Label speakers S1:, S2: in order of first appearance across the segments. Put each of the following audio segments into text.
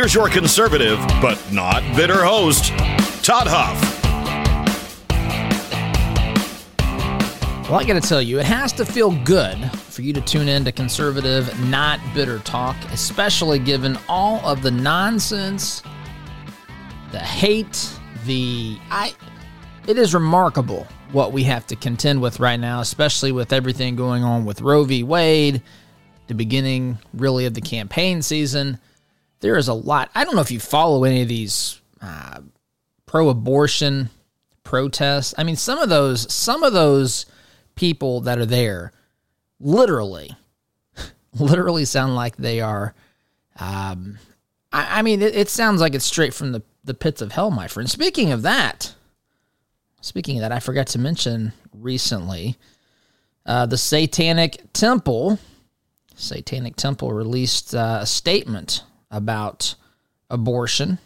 S1: Here's your conservative, but not bitter host, Todd Huff.
S2: Well, I got to tell you, it has to feel good for you to tune in to conservative, not bitter talk, especially given all of the nonsense, the hate, the I. It is remarkable what we have to contend with right now, especially with everything going on with Roe v. Wade, the beginning really of the campaign season there is a lot. I don't know if you follow any of these uh, pro-abortion protests. I mean, some of those, some of those people that are there, literally, literally sound like they are. Um, I, I mean, it, it sounds like it's straight from the the pits of hell, my friend. Speaking of that, speaking of that, I forgot to mention recently, uh, the Satanic Temple, Satanic Temple released uh, a statement about abortion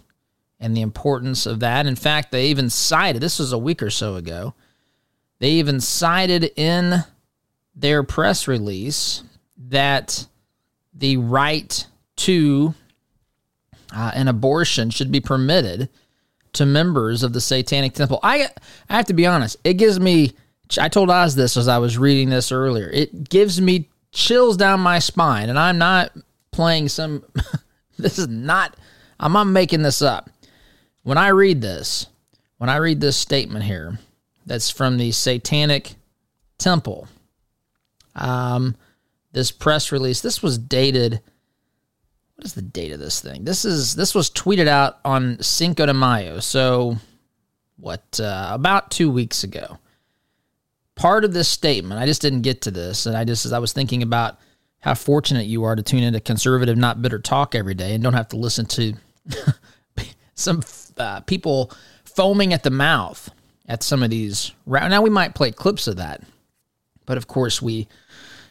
S2: and the importance of that. In fact, they even cited, this was a week or so ago, they even cited in their press release that the right to uh, an abortion should be permitted to members of the Satanic Temple. I I have to be honest, it gives me. I told Oz this as I was reading this earlier. It gives me chills down my spine, and I'm not playing some This is not, I'm not making this up. When I read this, when I read this statement here, that's from the Satanic Temple, um, this press release, this was dated. What is the date of this thing? This is this was tweeted out on Cinco de Mayo, so what uh, about two weeks ago. Part of this statement, I just didn't get to this, and I just as I was thinking about how fortunate you are to tune into conservative, not bitter talk every day and don't have to listen to some uh, people foaming at the mouth at some of these. Now, we might play clips of that, but of course, we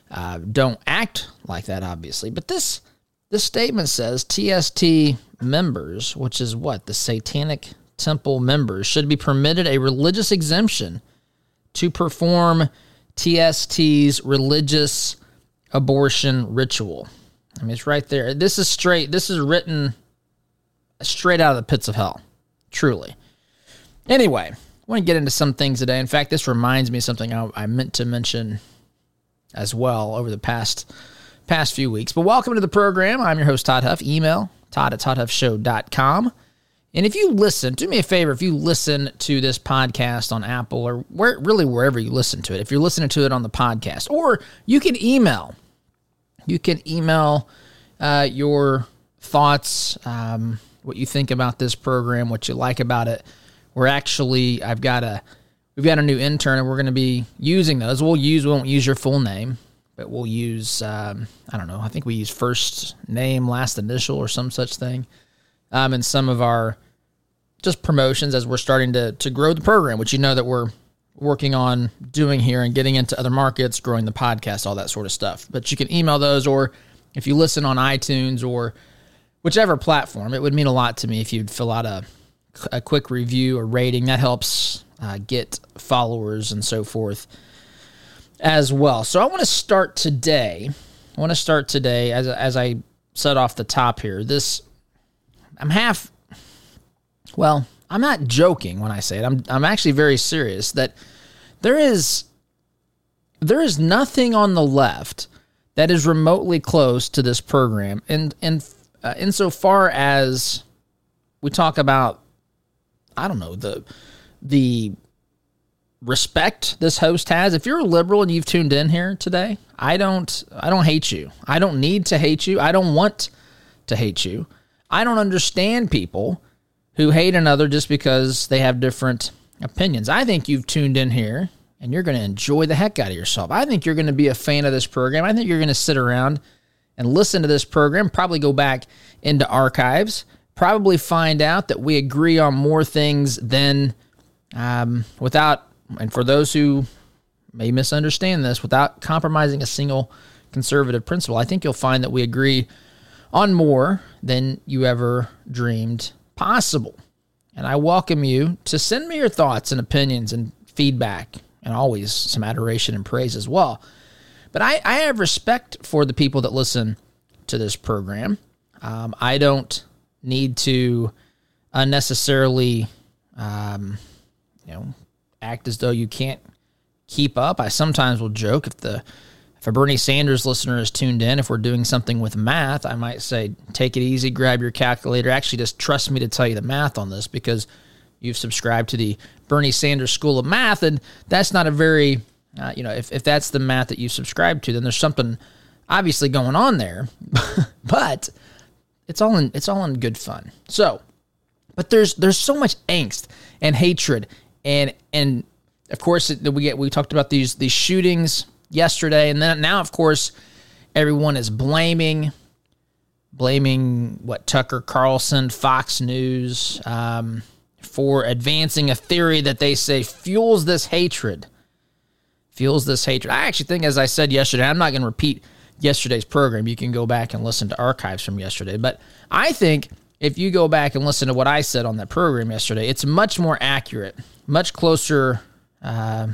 S2: uh, don't act like that, obviously. But this. This statement says TST members, which is what? The Satanic Temple members, should be permitted a religious exemption to perform TST's religious abortion ritual. I mean, it's right there. This is straight, this is written straight out of the pits of hell, truly. Anyway, I want to get into some things today. In fact, this reminds me of something I, I meant to mention as well over the past past few weeks. But welcome to the program. I'm your host, Todd Huff. Email todd at toddhuffshow.com. And if you listen, do me a favor, if you listen to this podcast on Apple or where really wherever you listen to it, if you're listening to it on the podcast, or you can email you can email uh, your thoughts, um, what you think about this program, what you like about it. We're actually, I've got a, we've got a new intern, and we're going to be using those. We'll use, we won't use your full name, but we'll use, um, I don't know, I think we use first name, last initial, or some such thing. Um, and some of our just promotions as we're starting to to grow the program, which you know that we're working on doing here and getting into other markets, growing the podcast, all that sort of stuff. But you can email those, or if you listen on iTunes or whichever platform, it would mean a lot to me if you'd fill out a, a quick review or rating. That helps uh, get followers and so forth as well. So I want to start today. I want to start today as, as I said off the top here. This, I'm half, well, I'm not joking when I say it. I'm I'm actually very serious that there is there is nothing on the left that is remotely close to this program. And and uh, insofar as we talk about I don't know the the respect this host has if you're a liberal and you've tuned in here today I don't I don't hate you. I don't need to hate you. I don't want to hate you. I don't understand people who hate another just because they have different opinions. I think you've tuned in here and you're going to enjoy the heck out of yourself. I think you're going to be a fan of this program. I think you're going to sit around and listen to this program, probably go back into archives, probably find out that we agree on more things than um, without, and for those who may misunderstand this, without compromising a single conservative principle, I think you'll find that we agree on more than you ever dreamed possible. And I welcome you to send me your thoughts and opinions and feedback, and always some adoration and praise as well. But I, I have respect for the people that listen to this program. Um, I don't need to unnecessarily, um, you know, act as though you can't keep up. I sometimes will joke if the if a Bernie Sanders listener is tuned in, if we're doing something with math, I might say, take it easy, grab your calculator. Actually, just trust me to tell you the math on this because you've subscribed to the Bernie Sanders School of Math, and that's not a very, uh, you know, if, if that's the math that you subscribe to, then there's something obviously going on there, but it's all in it's all in good fun. So, but there's there's so much angst and hatred and and of course we get we talked about these these shootings yesterday, and then now, of course, everyone is blaming blaming what Tucker Carlson, Fox News, um, for advancing a theory that they say fuels this hatred. Fuels this hatred. I actually think, as I said yesterday, I'm not going to repeat yesterday's program. You can go back and listen to archives from yesterday. But I think if you go back and listen to what I said on that program yesterday, it's much more accurate, much closer uh,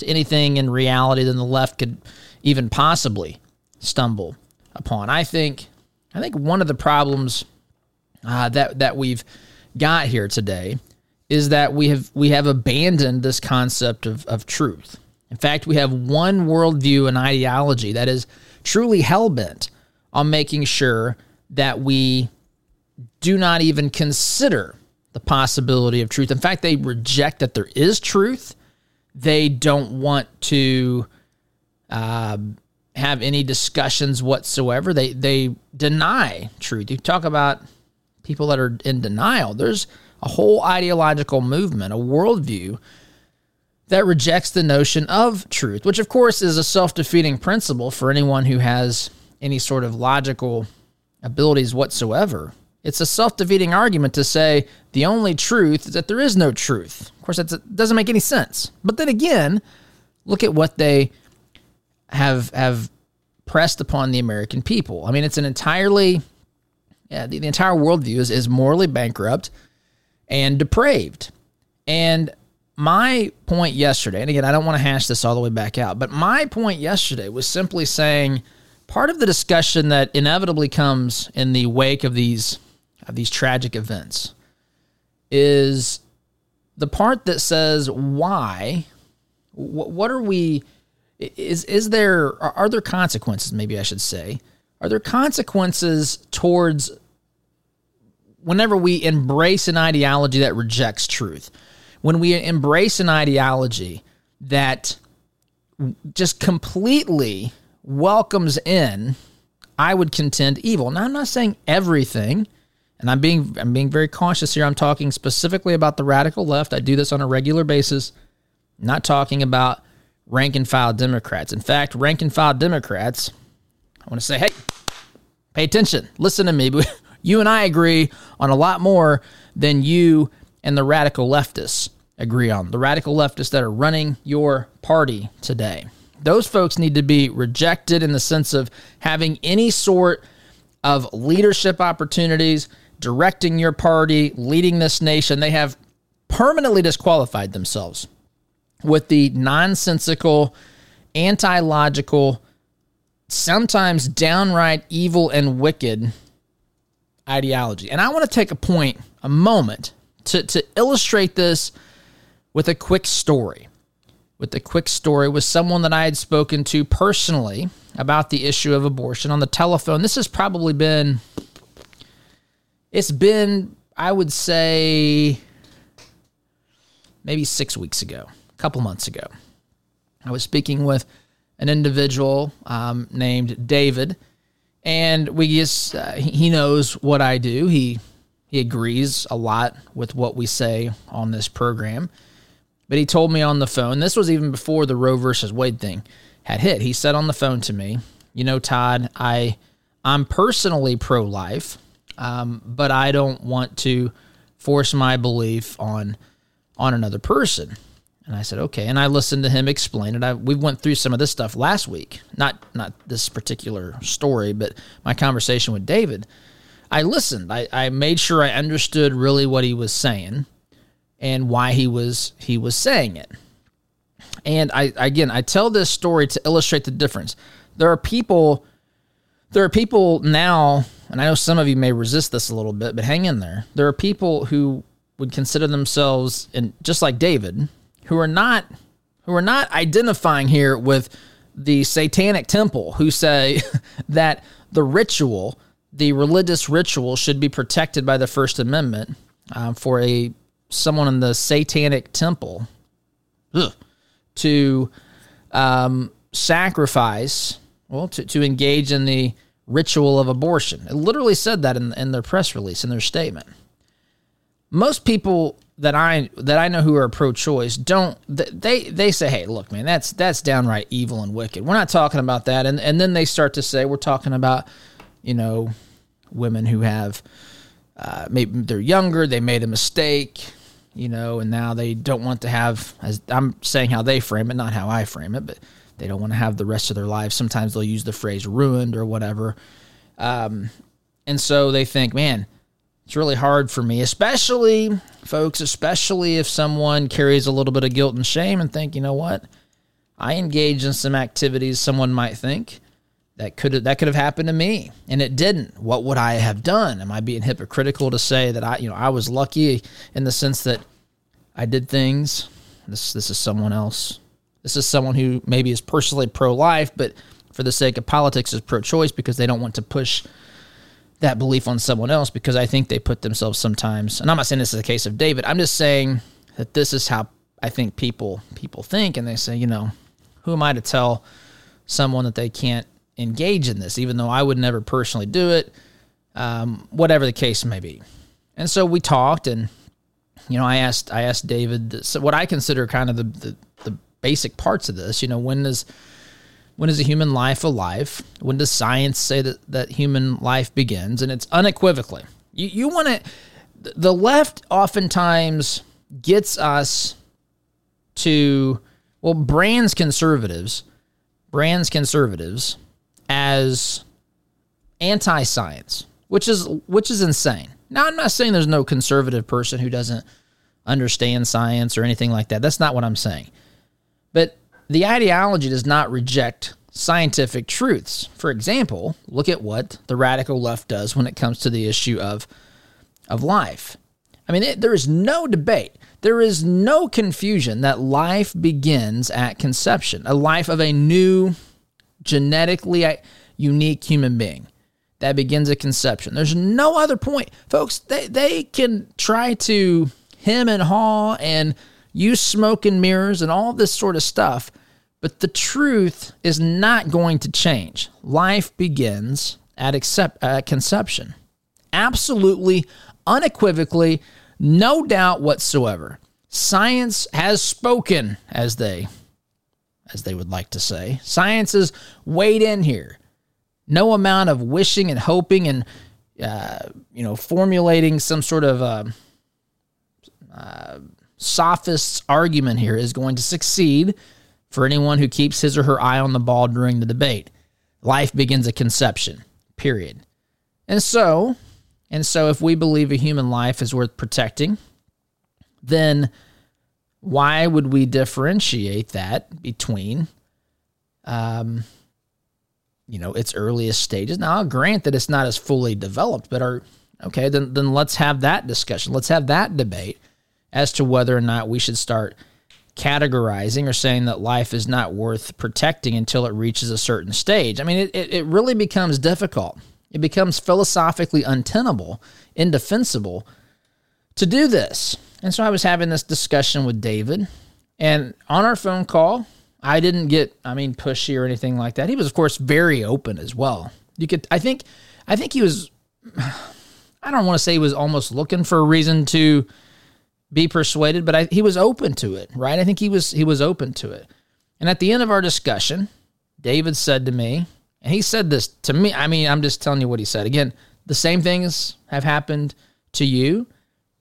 S2: to anything in reality than the left could even possibly stumble upon. I think I think one of the problems uh, that that we've got here today is that we have we have abandoned this concept of, of truth. In fact, we have one worldview and ideology that is truly hell bent on making sure that we do not even consider the possibility of truth. In fact, they reject that there is truth they don't want to uh, have any discussions whatsoever. They they deny truth. You talk about people that are in denial. There's a whole ideological movement, a worldview that rejects the notion of truth, which of course is a self-defeating principle for anyone who has any sort of logical abilities whatsoever. It's a self defeating argument to say the only truth is that there is no truth. Of course, that doesn't make any sense. But then again, look at what they have have pressed upon the American people. I mean, it's an entirely, yeah, the, the entire worldview is, is morally bankrupt and depraved. And my point yesterday, and again, I don't want to hash this all the way back out, but my point yesterday was simply saying part of the discussion that inevitably comes in the wake of these these tragic events is the part that says why what are we is is there are there consequences maybe I should say are there consequences towards whenever we embrace an ideology that rejects truth? When we embrace an ideology that just completely welcomes in I would contend evil. Now I'm not saying everything and I'm being I'm being very cautious here. I'm talking specifically about the radical left. I do this on a regular basis. I'm not talking about rank and file Democrats. In fact, rank and file Democrats, I want to say, hey, pay attention, listen to me. You and I agree on a lot more than you and the radical leftists agree on. The radical leftists that are running your party today. Those folks need to be rejected in the sense of having any sort of leadership opportunities, directing your party, leading this nation, they have permanently disqualified themselves with the nonsensical, anti logical, sometimes downright evil and wicked ideology. And I want to take a point, a moment, to, to illustrate this with a quick story. With a quick story with someone that I had spoken to personally about the issue of abortion on the telephone. This has probably been it's been, I would say, maybe six weeks ago, a couple months ago. I was speaking with an individual um, named David, and we just uh, he knows what I do. He he agrees a lot with what we say on this program. But he told me on the phone. This was even before the Roe versus Wade thing had hit. He said on the phone to me, "You know, Todd, I I'm personally pro-life. Um, but I don't want to force my belief on on another person. And I said, okay. And I listened to him explain it. I, we went through some of this stuff last week, not not this particular story, but my conversation with David. I listened. I, I made sure I understood really what he was saying and why he was he was saying it. And I again, I tell this story to illustrate the difference. There are people there are people now, and I know some of you may resist this a little bit, but hang in there. There are people who would consider themselves and just like David, who are not who are not identifying here with the satanic temple who say that the ritual, the religious ritual should be protected by the First Amendment uh, for a someone in the satanic temple ugh, to um, sacrifice, well, to, to engage in the ritual of abortion. It literally said that in, in their press release, in their statement. Most people that I that I know who are pro-choice don't they they say, "Hey, look, man, that's that's downright evil and wicked." We're not talking about that, and and then they start to say, "We're talking about, you know, women who have uh, maybe they're younger, they made a mistake, you know, and now they don't want to have, as I'm saying how they frame it, not how I frame it, but they don't want to have the rest of their lives. Sometimes they'll use the phrase ruined or whatever. Um, and so they think, man, it's really hard for me, especially, folks, especially if someone carries a little bit of guilt and shame and think, you know what? I engage in some activities someone might think that could that could have happened to me and it didn't what would i have done am i being hypocritical to say that i you know i was lucky in the sense that i did things this this is someone else this is someone who maybe is personally pro-life but for the sake of politics is pro-choice because they don't want to push that belief on someone else because i think they put themselves sometimes and i'm not saying this is the case of david i'm just saying that this is how i think people people think and they say you know who am i to tell someone that they can't engage in this, even though I would never personally do it, um, whatever the case may be. And so we talked, and you know, I asked I asked David this, what I consider kind of the, the basic parts of this. You know, when does when is a human life alive? When does science say that that human life begins? And it's unequivocally. You you want to the left oftentimes gets us to well brands conservatives brands conservatives as anti-science, which is which is insane. Now, I'm not saying there's no conservative person who doesn't understand science or anything like that. That's not what I'm saying. But the ideology does not reject scientific truths. For example, look at what the radical left does when it comes to the issue of of life. I mean, it, there is no debate. There is no confusion that life begins at conception, a life of a new genetically uh, unique human being that begins at conception. There's no other point. Folks, they, they can try to hem and haw and use smoke and mirrors and all this sort of stuff, but the truth is not going to change. Life begins at, accept, at conception. Absolutely, unequivocally, no doubt whatsoever. Science has spoken, as they as they would like to say. Science is weighed in here. No amount of wishing and hoping and uh, you know formulating some sort of uh, uh, sophist's argument here is going to succeed for anyone who keeps his or her eye on the ball during the debate. Life begins at conception. Period. And so, and so, if we believe a human life is worth protecting, then why would we differentiate that between um, you know its earliest stages now i'll grant that it's not as fully developed but are okay then then let's have that discussion let's have that debate as to whether or not we should start categorizing or saying that life is not worth protecting until it reaches a certain stage i mean it, it, really becomes difficult it becomes philosophically untenable indefensible to do this and so I was having this discussion with David, and on our phone call, I didn't get, I mean, pushy or anything like that. He was, of course, very open as well. You could, I think, I think he was, I don't want to say he was almost looking for a reason to be persuaded, but I, he was open to it, right? I think he was, he was open to it. And at the end of our discussion, David said to me, and he said this to me. I mean, I'm just telling you what he said. Again, the same things have happened to you.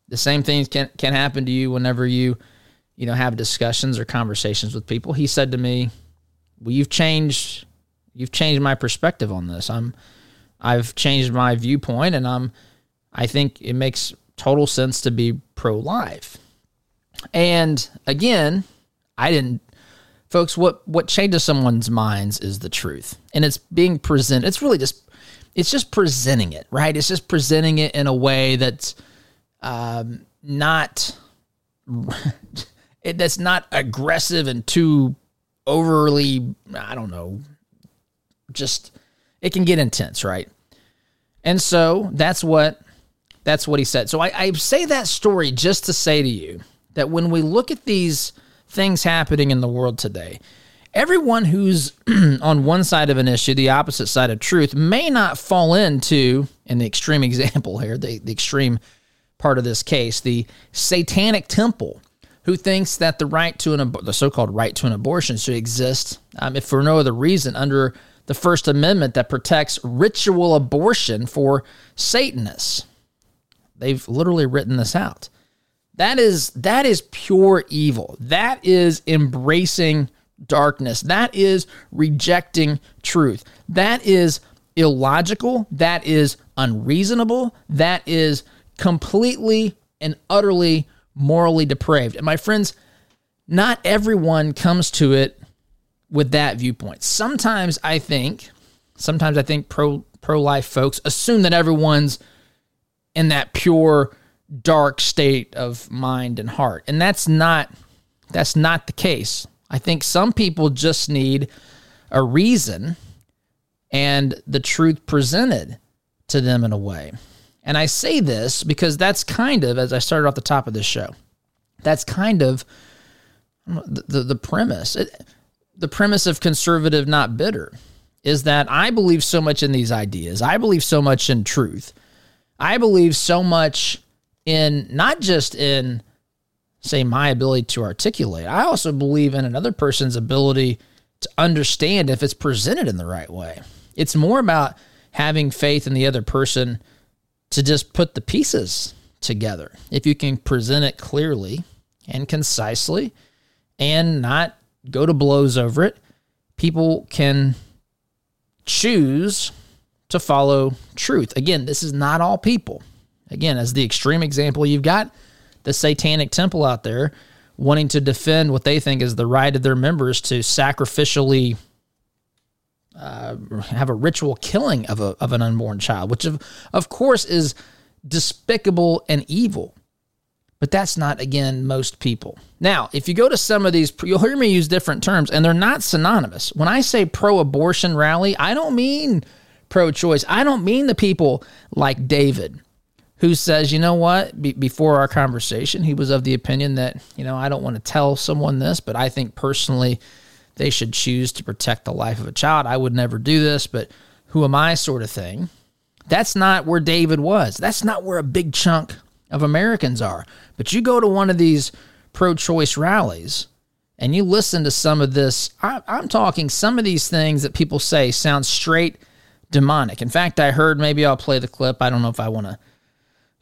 S2: The same things can can happen to you whenever you, you know, have discussions or conversations with people. He said to me, "Well, you've changed, you've changed my perspective on this. I'm, I've changed my viewpoint, and I'm, I think it makes total sense to be pro life." And again, I didn't folks what what changes someone's minds is the truth. And it's being presented it's really just it's just presenting it right? It's just presenting it in a way that's um, not it, that's not aggressive and too overly i don't know just it can get intense right? And so that's what that's what he said so I, I say that story just to say to you that when we look at these things happening in the world today. Everyone who's on one side of an issue, the opposite side of truth, may not fall into, in the extreme example here, the, the extreme part of this case, the satanic temple, who thinks that the right to an the so-called right to an abortion should exist, um, if for no other reason, under the First Amendment that protects ritual abortion for Satanists. They've literally written this out. That is that is pure evil. That is embracing darkness. That is rejecting truth. That is illogical. That is unreasonable. That is completely and utterly morally depraved. And my friends, not everyone comes to it with that viewpoint. Sometimes I think, sometimes I think pro pro life folks assume that everyone's in that pure dark state of mind and heart. And that's not that's not the case. I think some people just need a reason and the truth presented to them in a way. And I say this because that's kind of, as I started off the top of this show, that's kind of the, the, the premise. It, the premise of conservative, not bitter, is that I believe so much in these ideas. I believe so much in truth. I believe so much in not just in say my ability to articulate i also believe in another person's ability to understand if it's presented in the right way. It's more about having faith in the other person to just put the pieces together. If you can present it clearly and concisely and not go to blows over it people can choose to follow truth again this is not all people Again, as the extreme example, you've got the satanic temple out there wanting to defend what they think is the right of their members to sacrificially uh, have a ritual killing of, a, of an unborn child, which of, of course is despicable and evil. But that's not, again, most people. Now, if you go to some of these, you'll hear me use different terms, and they're not synonymous. When I say pro abortion rally, I don't mean pro choice. I don't mean the people like David who says, you know what, Be- before our conversation, he was of the opinion that, you know, I don't want to tell someone this, but I think personally they should choose to protect the life of a child. I would never do this, but who am I, sort of thing. That's not where David was. That's not where a big chunk of Americans are. But you go to one of these pro choice rallies and you listen to some of this. I, I'm talking some of these things that people say sound straight demonic. In fact, I heard maybe I'll play the clip. I don't know if I want to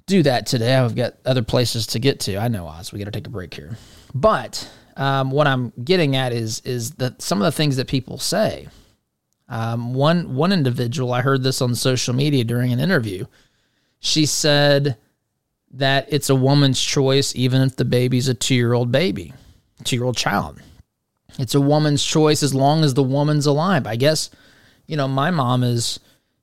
S2: do that today. I've got other places to get to. I know, Oz. We got to take a break here. But um, what I'm getting at is is that some of the things that people say. Um, one one individual, I heard this on social media during an interview. She said that it's a woman's choice, even if the baby's a two year old baby, two year old child. It's a woman's choice as long as the woman's alive. I guess, you know, my mom is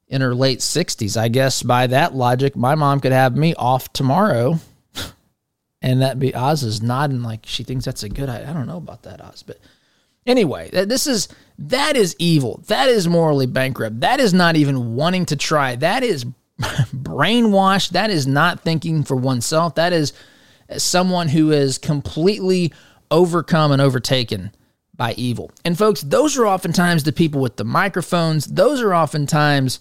S2: in her late 60s. I guess by that logic, my mom could have me off tomorrow. and that be Oz is nodding like she thinks that's a good idea. I don't know about that, Oz. But anyway, this is that is evil. That is morally bankrupt. That is not even wanting to try. That is brainwashed. That is not thinking for oneself. That is someone who is completely overcome and overtaken by evil. And folks, those are oftentimes the people with the microphones. Those are oftentimes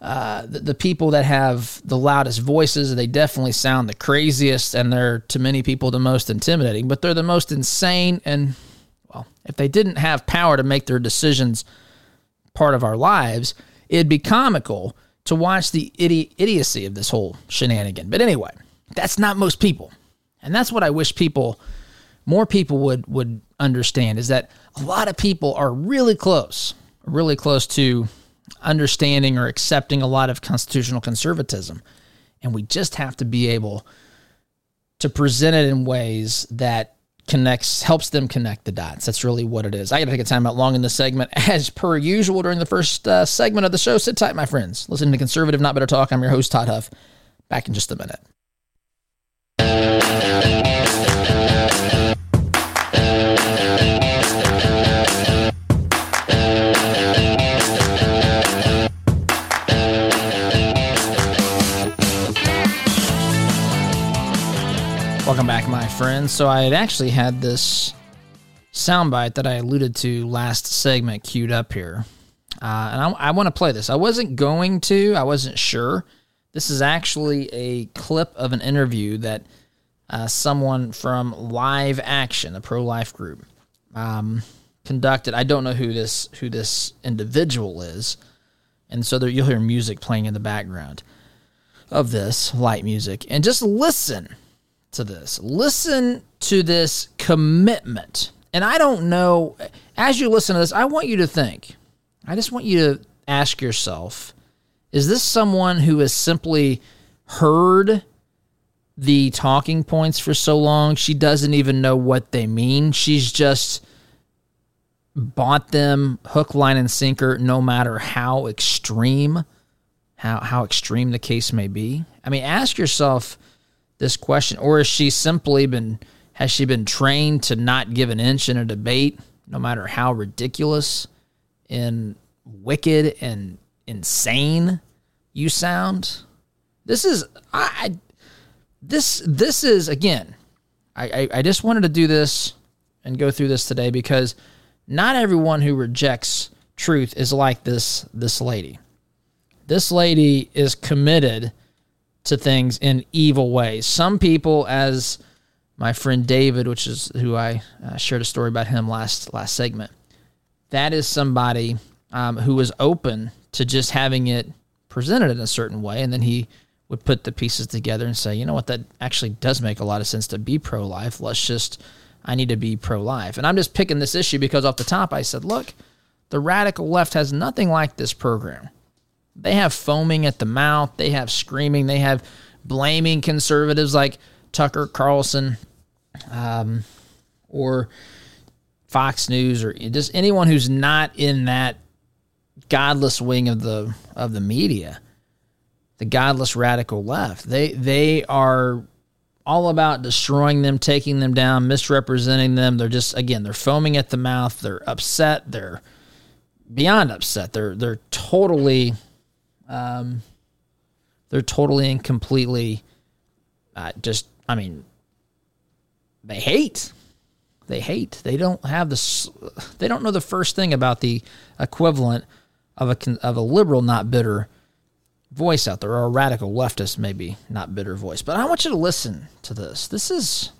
S2: uh, the, the, people that have the loudest voices. They definitely sound the craziest, and they're to many people the most intimidating. But they're the most insane. And well, if they didn't have power to make their decisions part of our lives, it'd be comical to watch the idi- idiocy of this whole shenanigan. But anyway, that's not most people. And that's what I wish people more people would would understand is that a lot of people are really close, really close to understanding or accepting a lot of constitutional conservatism. And we just have to be able to present it in ways that connects helps them connect the dots. That's really what it is. I got to take a time out long in this segment, as per usual during the first uh, segment of the show. Sit tight, my friends. Listen to conservative, not bitter talk. I'm your host Todd Huff. Back in just a minute. Friends. So I had actually had this soundbite that I alluded to last segment queued up here. Uh, and I, I want to play this. I wasn't going to, I wasn't sure. This is actually a clip of an interview that uh, someone from Live Action, a pro life group, um, conducted. I don't know who this who this individual is, and so there, you'll hear music playing in the background of this light music, and just listen to this. Listen to this commitment. And I don't know, as you listen to this, I want you to think. I just want you to ask yourself is this someone who has simply heard the talking points for so long she doesn't even know what they mean? She's just bought them hook, line, and sinker, no matter how extreme, how, how extreme the case may be. I mean, ask yourself this question, or has she simply been has she been trained to not give an inch in a debate, no matter how ridiculous and wicked and insane you sound? This is I, this this is again. I, I I just wanted to do this and go through this today because not everyone who rejects truth is like this this lady. This lady is committed to things in evil ways. Some people, as my friend David, which is who I uh, shared a story about him last last segment, that is somebody um, who was open to just having it presented in a certain way, and then he would put the pieces together and say, you know what, that actually does make a lot of sense to be pro life. Let's just, I need to be pro life. And I'm just picking this issue because off the top I said, look, the radical left has nothing like this program. They have foaming at the mouth. They have screaming. They have blaming conservatives like Tucker Carlson um, or Fox News or just anyone who's not in that godless wing of the of the media, the godless radical left. They they are all about destroying them, taking them down, misrepresenting them. They're just again, they're foaming at the mouth. They're upset. They're beyond upset. They're they're totally um, they're totally and completely uh, just, I mean, they hate. They hate. They don't have this. They don't know the first thing about the equivalent of a of a liberal, not bitter voice out there, or a radical leftist, maybe not bitter voice. But I want you to listen to this. This is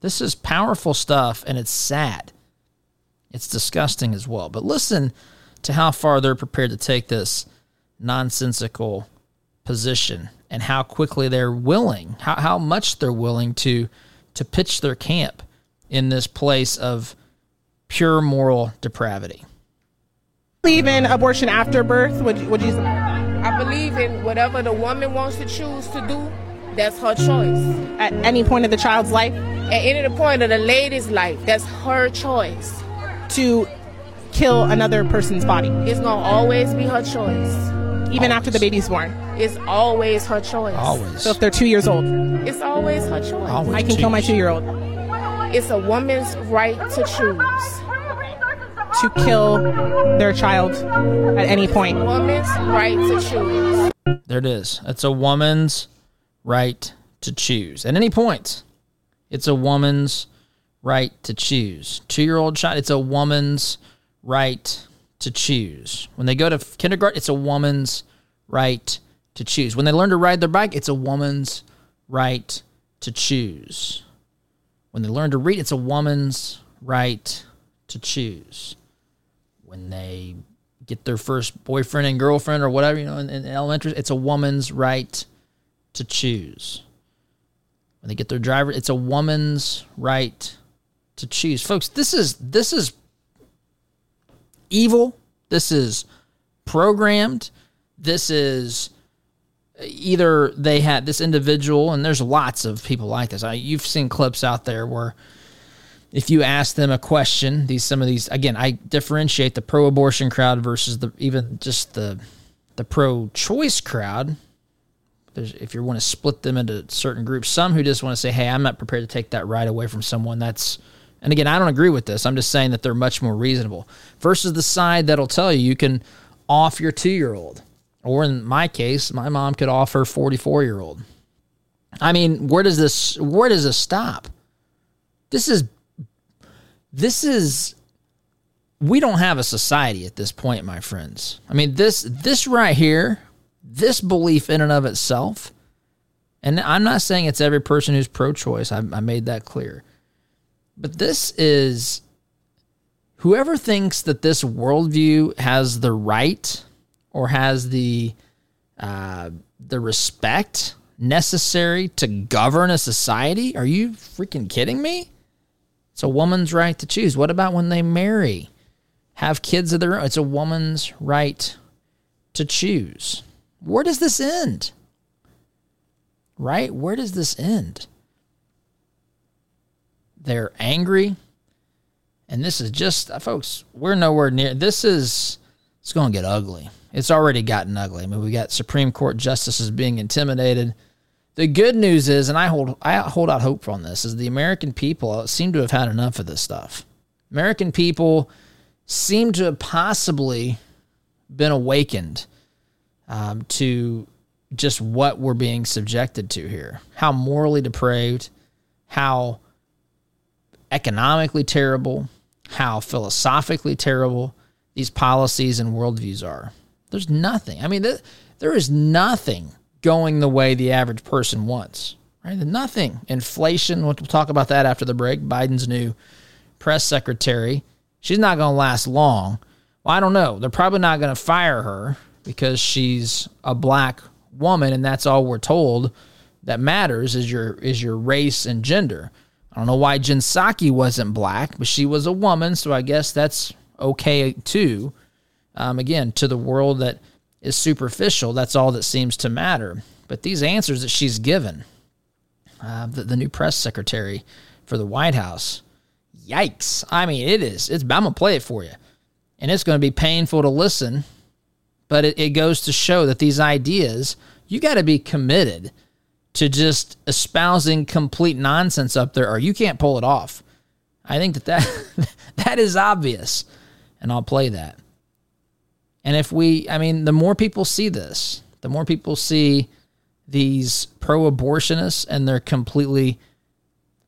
S2: this is powerful stuff, and it's sad. It's disgusting as well. But listen to how far they're prepared to take this nonsensical position and how quickly they're willing, how, how much they're willing to to pitch their camp in this place of pure moral depravity.
S3: Believe in abortion after birth? Would you, would you?
S4: I believe in whatever the woman wants to choose to do. That's her choice.
S3: At any point of the child's life?
S4: At any point of the lady's life, that's her choice.
S3: To kill another person's body?
S4: It's gonna always be her choice
S3: even after the baby's born.
S4: It's always her choice.
S2: Always.
S3: So if they're two years old,
S4: it's always her choice.
S2: Always
S3: I can kill my two year old.
S4: It's a woman's right to choose.
S3: To kill their child at any point.
S4: Woman's right to choose.
S2: There it is. It's a woman's right to choose. At any point, it's a woman's right to choose. Two year old child, it's a woman's right to choose. When they go to kindergarten, it's a woman's right to choose. When they learn to ride their bike, it's a woman's right to choose. When they learn to read, it's a woman's right to choose. When they get their first boyfriend and girlfriend or whatever, you know, in, in elementary. It's a woman's right to choose. When they get their driver, it's a woman's right to choose. Folks, this is this is evil. This is programmed. This is uh, either they had this individual, and there's lots of people like this. I, you've seen clips out there where if you ask them a question, these some of these again, I differentiate the pro-abortion crowd versus the even just the the pro-choice crowd. There's, if you want to split them into certain groups, some who just want to say, "Hey, I'm not prepared to take that right away from someone." That's and again, I don't agree with this. I'm just saying that they're much more reasonable versus the side that'll tell you you can off your two year old. Or in my case, my mom could off her 44 year old. I mean, where does this where does this stop? This is this is we don't have a society at this point, my friends. I mean, this this right here, this belief in and of itself, and I'm not saying it's every person who's pro-choice. I, I made that clear, but this is whoever thinks that this worldview has the right or has the uh, the respect necessary to govern a society. Are you freaking kidding me? It's a woman's right to choose. What about when they marry, have kids of their own? It's a woman's right to choose. Where does this end? Right? Where does this end? They're angry. And this is just, folks, we're nowhere near. This is, it's going to get ugly. It's already gotten ugly. I mean, we got Supreme Court justices being intimidated. The good news is, and I hold I hold out hope on this, is the American people seem to have had enough of this stuff. American people seem to have possibly been awakened um, to just what we're being subjected to here. How morally depraved, how economically terrible, how philosophically terrible these policies and worldviews are. There's nothing. I mean, th- there is nothing going the way the average person wants. Right? Nothing. Inflation. We'll talk about that after the break. Biden's new press secretary. She's not going to last long. Well, I don't know. They're probably not going to fire her because she's a black woman, and that's all we're told that matters is your is your race and gender. I don't know why Jen Psaki wasn't black, but she was a woman, so I guess that's okay too. Um, again, to the world that is superficial, that's all that seems to matter. But these answers that she's given, uh, the, the new press secretary for the White House, yikes! I mean, it is. It's. I'm gonna play it for you, and it's going to be painful to listen, but it, it goes to show that these ideas you got to be committed to just espousing complete nonsense up there, or you can't pull it off. I think that that, that is obvious, and I'll play that. And if we, I mean, the more people see this, the more people see these pro abortionists and their completely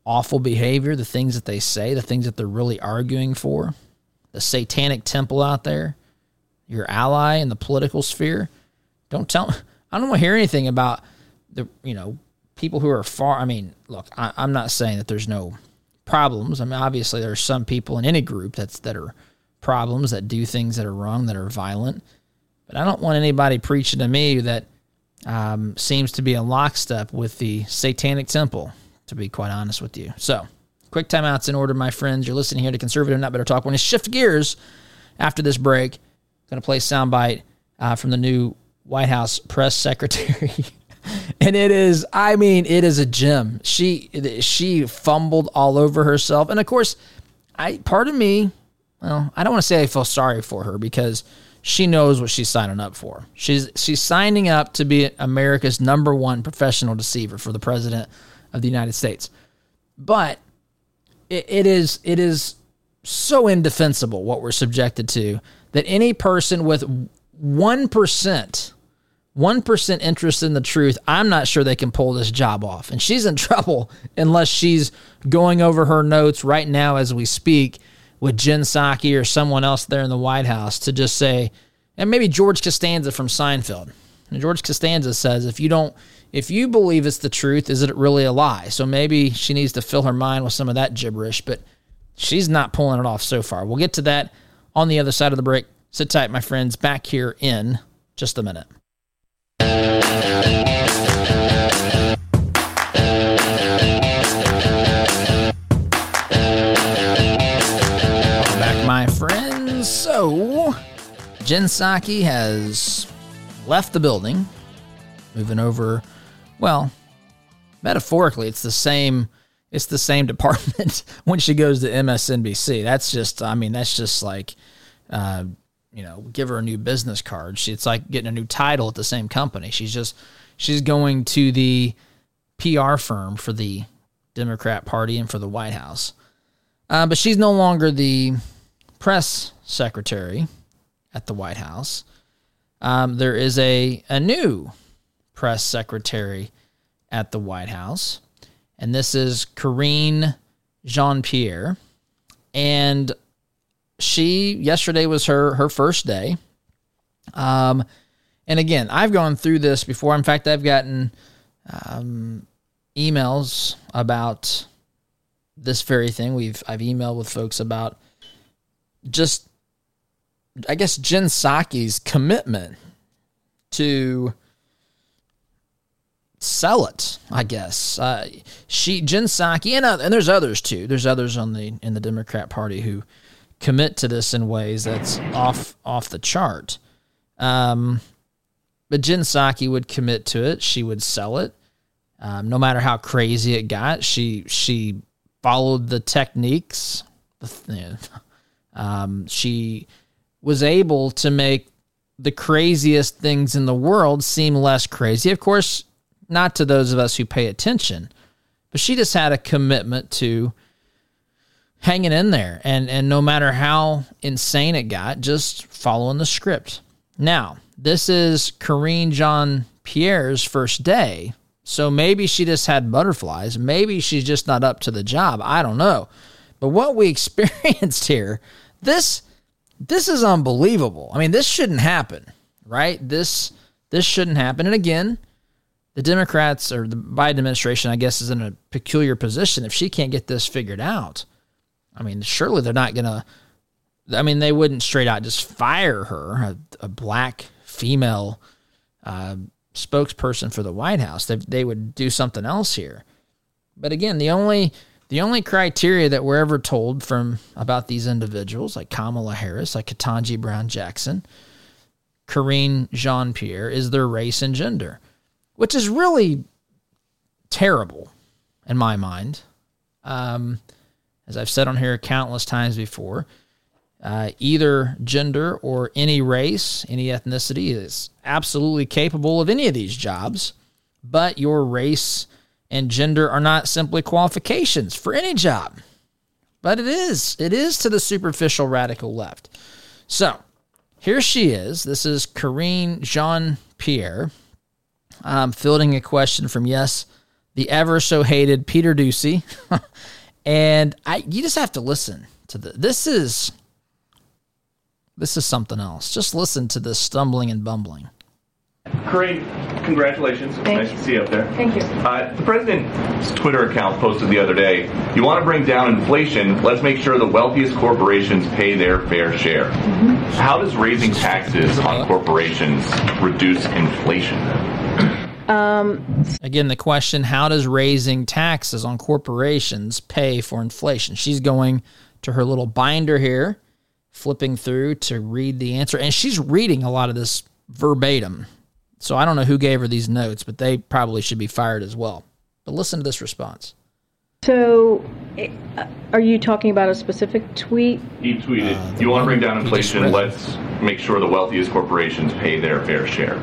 S2: awful behavior, the things that they say, the things that they're really arguing for, the satanic temple out there, your ally in the political sphere. Don't tell, I don't want to hear anything about the, you know, people who are far. I mean, look, I, I'm not saying that there's no problems. I mean, obviously, there are some people in any group that's that are problems, that do things that are wrong, that are violent. But I don't want anybody preaching to me that um, seems to be in lockstep with the Satanic Temple, to be quite honest with you. So, quick timeouts in order, my friends. You're listening here to Conservative Not Bitter Talk. We're going to shift gears after this break. Going to play soundbite uh, from the new White House press secretary. and it is i mean it is a gem she she fumbled all over herself and of course i part of me well, I don't want to say I feel sorry for her because she knows what she's signing up for. She's she's signing up to be America's number one professional deceiver for the president of the United States. But it, it is it is so indefensible what we're subjected to that any person with one percent one percent interest in the truth, I'm not sure they can pull this job off. And she's in trouble unless she's going over her notes right now as we speak with Jen Psaki or someone else there in the White House to just say, and maybe George Costanza from Seinfeld. And George Costanza says, if you don't, if you believe it's the truth, is it really a lie? So maybe she needs to fill her mind with some of that gibberish, but she's not pulling it off so far. We'll get to that on the other side of the break. Sit tight, my friends. Back here in just a minute. Back, my friends. So, Jen Psaki has left the building, moving over. Well, metaphorically, it's the same. It's the same department when she goes to MSNBC. That's just, I mean, that's just like, uh, you know, give her a new business card. She, it's like getting a new title at the same company. She's just, she's going to the PR firm for the Democrat Party and for the White House. Uh, but she's no longer the press secretary at the White House. Um, there is a, a new press secretary at the White House, and this is Karine Jean Pierre. And she, yesterday was her, her first day. Um, and again, I've gone through this before. In fact, I've gotten um, emails about this very thing. We've I've emailed with folks about just I guess Jen Psaki's commitment to sell it. I guess uh, she Jen and uh, and there's others too. There's others on the in the Democrat Party who commit to this in ways that's off off the chart. Um, but Jen Psaki would commit to it. She would sell it, um, no matter how crazy it got. She she followed the techniques. Um, she was able to make the craziest things in the world seem less crazy. Of course, not to those of us who pay attention, but she just had a commitment to hanging in there and and no matter how insane it got, just following the script. Now, this is Karine Jean Pierre's first day. So maybe she just had butterflies. Maybe she's just not up to the job. I don't know. But what we experienced here, this this is unbelievable. I mean, this shouldn't happen, right? This this shouldn't happen. And again, the Democrats or the Biden administration, I guess, is in a peculiar position if she can't get this figured out. I mean, surely they're not to. I mean, they wouldn't straight out just fire her, a, a black female uh, spokesperson for the White House. They, they would do something else here. But again, the only the only criteria that we're ever told from about these individuals, like Kamala Harris, like Ketanji Brown Jackson, Karine Jean Pierre, is their race and gender, which is really terrible in my mind. Um, as I've said on here countless times before, uh, either gender or any race, any ethnicity is absolutely capable of any of these jobs, but your race and gender are not simply qualifications for any job. But it is. It is to the superficial radical left. So here she is. This is Karine Jean Pierre um, fielding a question from, yes, the ever so hated Peter Doocy. and I, you just have to listen to the. This is. This is something else. Just listen to this stumbling and bumbling.
S5: Great. congratulations.
S6: Thank
S5: nice
S6: you.
S5: to see you up there.
S6: Thank you.
S5: Uh, the president's Twitter account posted the other day, you want to bring down inflation, let's make sure the wealthiest corporations pay their fair share.
S6: Mm-hmm.
S5: How does raising taxes on corporations reduce inflation?
S2: Um, Again, the question how does raising taxes on corporations pay for inflation? She's going to her little binder here, flipping through to read the answer. And she's reading a lot of this verbatim. So I don't know who gave her these notes, but they probably should be fired as well. But listen to this response.
S6: So, eh, are you talking about a specific tweet?
S5: He tweeted,
S2: Uh,
S5: you want to bring down inflation, let's make sure the wealthiest corporations pay their fair share.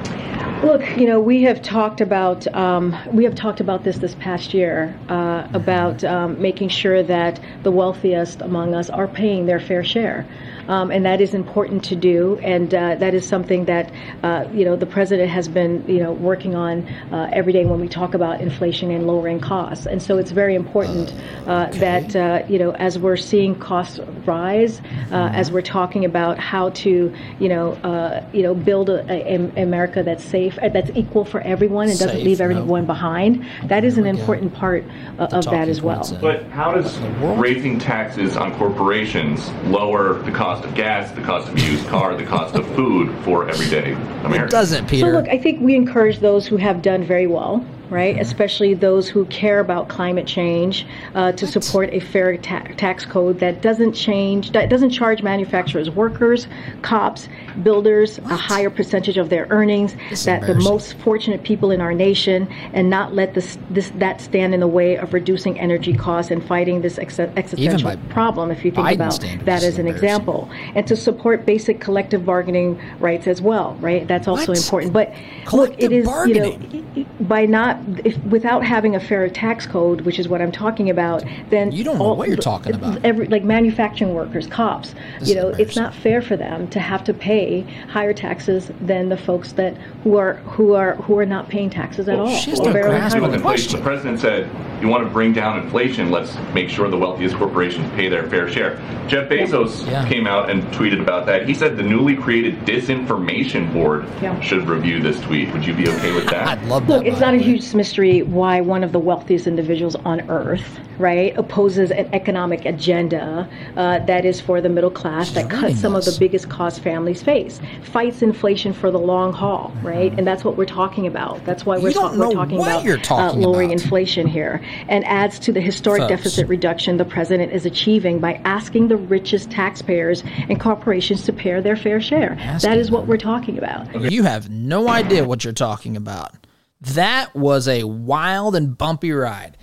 S6: Look, you know, we have talked about um, we have talked about this this past year uh, about um, making sure that the wealthiest among us are paying their fair share, um, and that is important to do, and uh, that is something that uh, you know the president has been you know working on uh, every day when we talk about inflation and lowering costs, and so it's very important uh, that uh, you know, as we're seeing costs rise, uh, as we're talking about how to, you know, uh, you know, build a, a, a America that's safe, uh, that's equal for everyone, and doesn't
S2: Safe,
S6: leave
S2: no.
S6: everyone behind. That is an
S2: There
S6: important part uh, of that as well.
S5: But how does raising taxes on corporations lower the cost of gas, the cost of a used car, the cost of food for everyday
S2: It doesn't, Peter.
S6: So look, I think we encourage those who have done very well, right? Especially those who care about climate change, uh, to support a fair ta- tax code that doesn't change, that doesn't charge manufacturers, workers, cops, builders a higher percentage of their earnings.
S2: This is
S6: that the most fortunate people in our nation, and not let this, this that stand in the way of reducing energy costs and fighting this ex- existential problem. If you think
S2: Biden
S6: about
S2: standards,
S6: that as an example, and to support basic collective bargaining rights as well, right? That's also
S2: What?
S6: important. But look, it is
S2: bargaining.
S6: you know by not if without having a fair tax code, which is what I'm talking about, then
S2: You don't know what you're talking about.
S6: Every like manufacturing workers, cops,
S2: This
S6: you know, it's not fair for them to have to pay higher taxes than the folks that who are who are who are not paying taxes at all.
S2: she has
S6: or
S2: no
S6: barely
S2: grasp
S6: have
S2: on
S6: them.
S2: the question.
S5: The president said, "You want to bring down inflation? Let's make sure the wealthiest corporations pay their fair share." Jeff Bezos
S2: Yeah.
S5: came out and tweeted about that. He said the newly created disinformation board
S6: Yeah.
S5: should review this tweet. Would you be okay with that?
S2: I'd love that.
S6: Look, it's not a huge mystery why one of the wealthiest individuals on earth, right, opposes an economic agenda uh, that is for the middle class, that cuts some of the biggest costs families face, fights inflation for the long haul, right? And that's what we're talking about. That's why we're, ta- we're talking about
S2: you're talking
S6: uh, lowering
S2: about.
S6: inflation here, and adds to the historic
S2: Folks.
S6: deficit reduction the president is achieving by asking the richest taxpayers and corporations to pay their fair share.
S2: Asking
S6: that is what we're talking about.
S2: You have no idea what you're talking about. That was a wild and bumpy ride.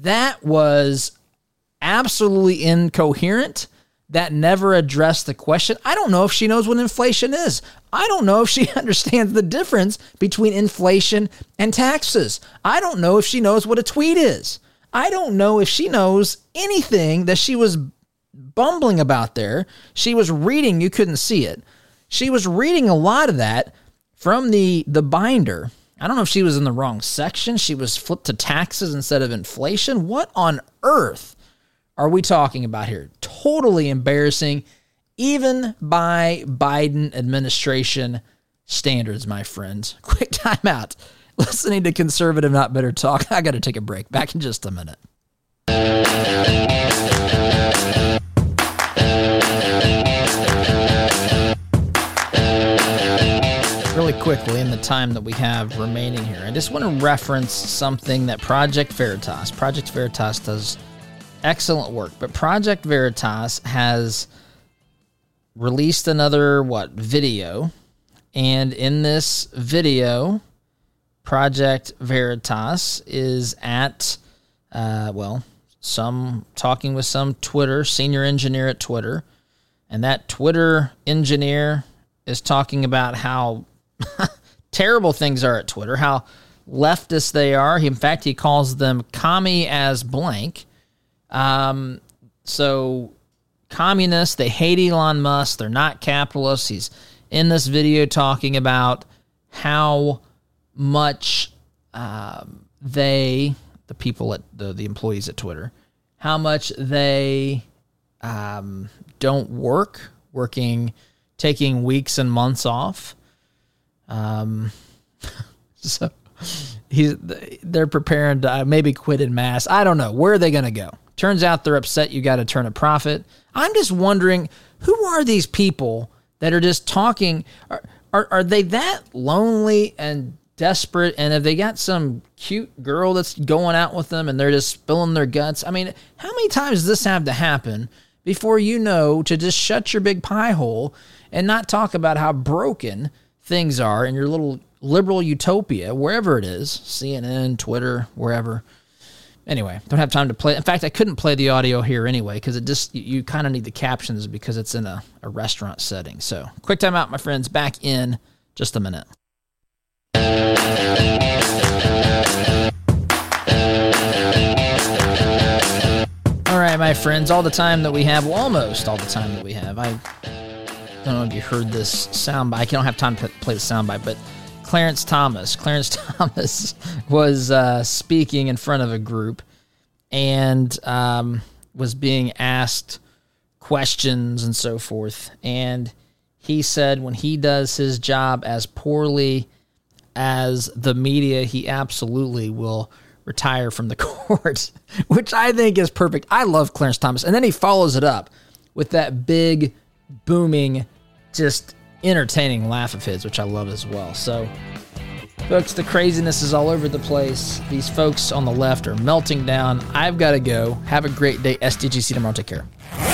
S2: That was absolutely incoherent. That never addressed the question. I don't know if she knows what inflation is. I don't know if she understands the difference between inflation and taxes. I don't know if she knows what a tweet is. I don't know if she knows anything that she was bumbling about there. She was reading, you couldn't see it. She was reading a lot of that from the the binder. I don't know if she was in the wrong section. She was flipped to taxes instead of inflation. What on earth are we talking about here? Totally embarrassing, even by Biden administration standards, my friends. Quick timeout. Listening to conservative, not bitter talk. I got to take a break. Back in just a minute. Really quickly in the time that we have remaining here, I just want to reference something that Project Veritas, Project Veritas does excellent work, but Project Veritas has released another what video, and in this video, Project Veritas is at uh, well, some talking with some Twitter senior engineer at Twitter, and that Twitter engineer is talking about how terrible things are at Twitter, how leftist they are. He, in fact, he calls them commie as blank. Um, so communists, they hate Elon Musk. They're not capitalists. He's in this video talking about how much um, they, the people at the, the employees at Twitter, how much they um, don't work, working, taking weeks and months off. Um, so he's they're preparing to uh, maybe quit in mass. I don't know where are they going to go. Turns out they're upset. You got to turn a profit. I'm just wondering who are these people that are just talking? Are, are are they that lonely and desperate? And have they got some cute girl that's going out with them and they're just spilling their guts? I mean, how many times does this have to happen before you know to just shut your big pie hole and not talk about how broken things are in your little liberal utopia, wherever it is, CNN, Twitter, wherever. Anyway, don't have time to play. In fact, I couldn't play the audio here anyway because it just you, you kind of need the captions because it's in a, a restaurant setting. So, quick time out, my friends. Back in just a minute. All right, my friends, all the time that we have, well, almost all the time that we have. I don't know if you heard this soundbite. I don't have time to play the soundbite, but Clarence Thomas. Clarence Thomas was uh, speaking in front of a group, and um, was being asked questions and so forth. And he said when he does his job as poorly as the media, he absolutely will retire from the court, which I think is perfect. I love Clarence Thomas. And then he follows it up with that big, booming, just entertaining laugh of his, which I love as well. So, folks, the craziness is all over the place. These folks on the left are melting down. I've got to go. Have a great day. SDGC tomorrow. Take care.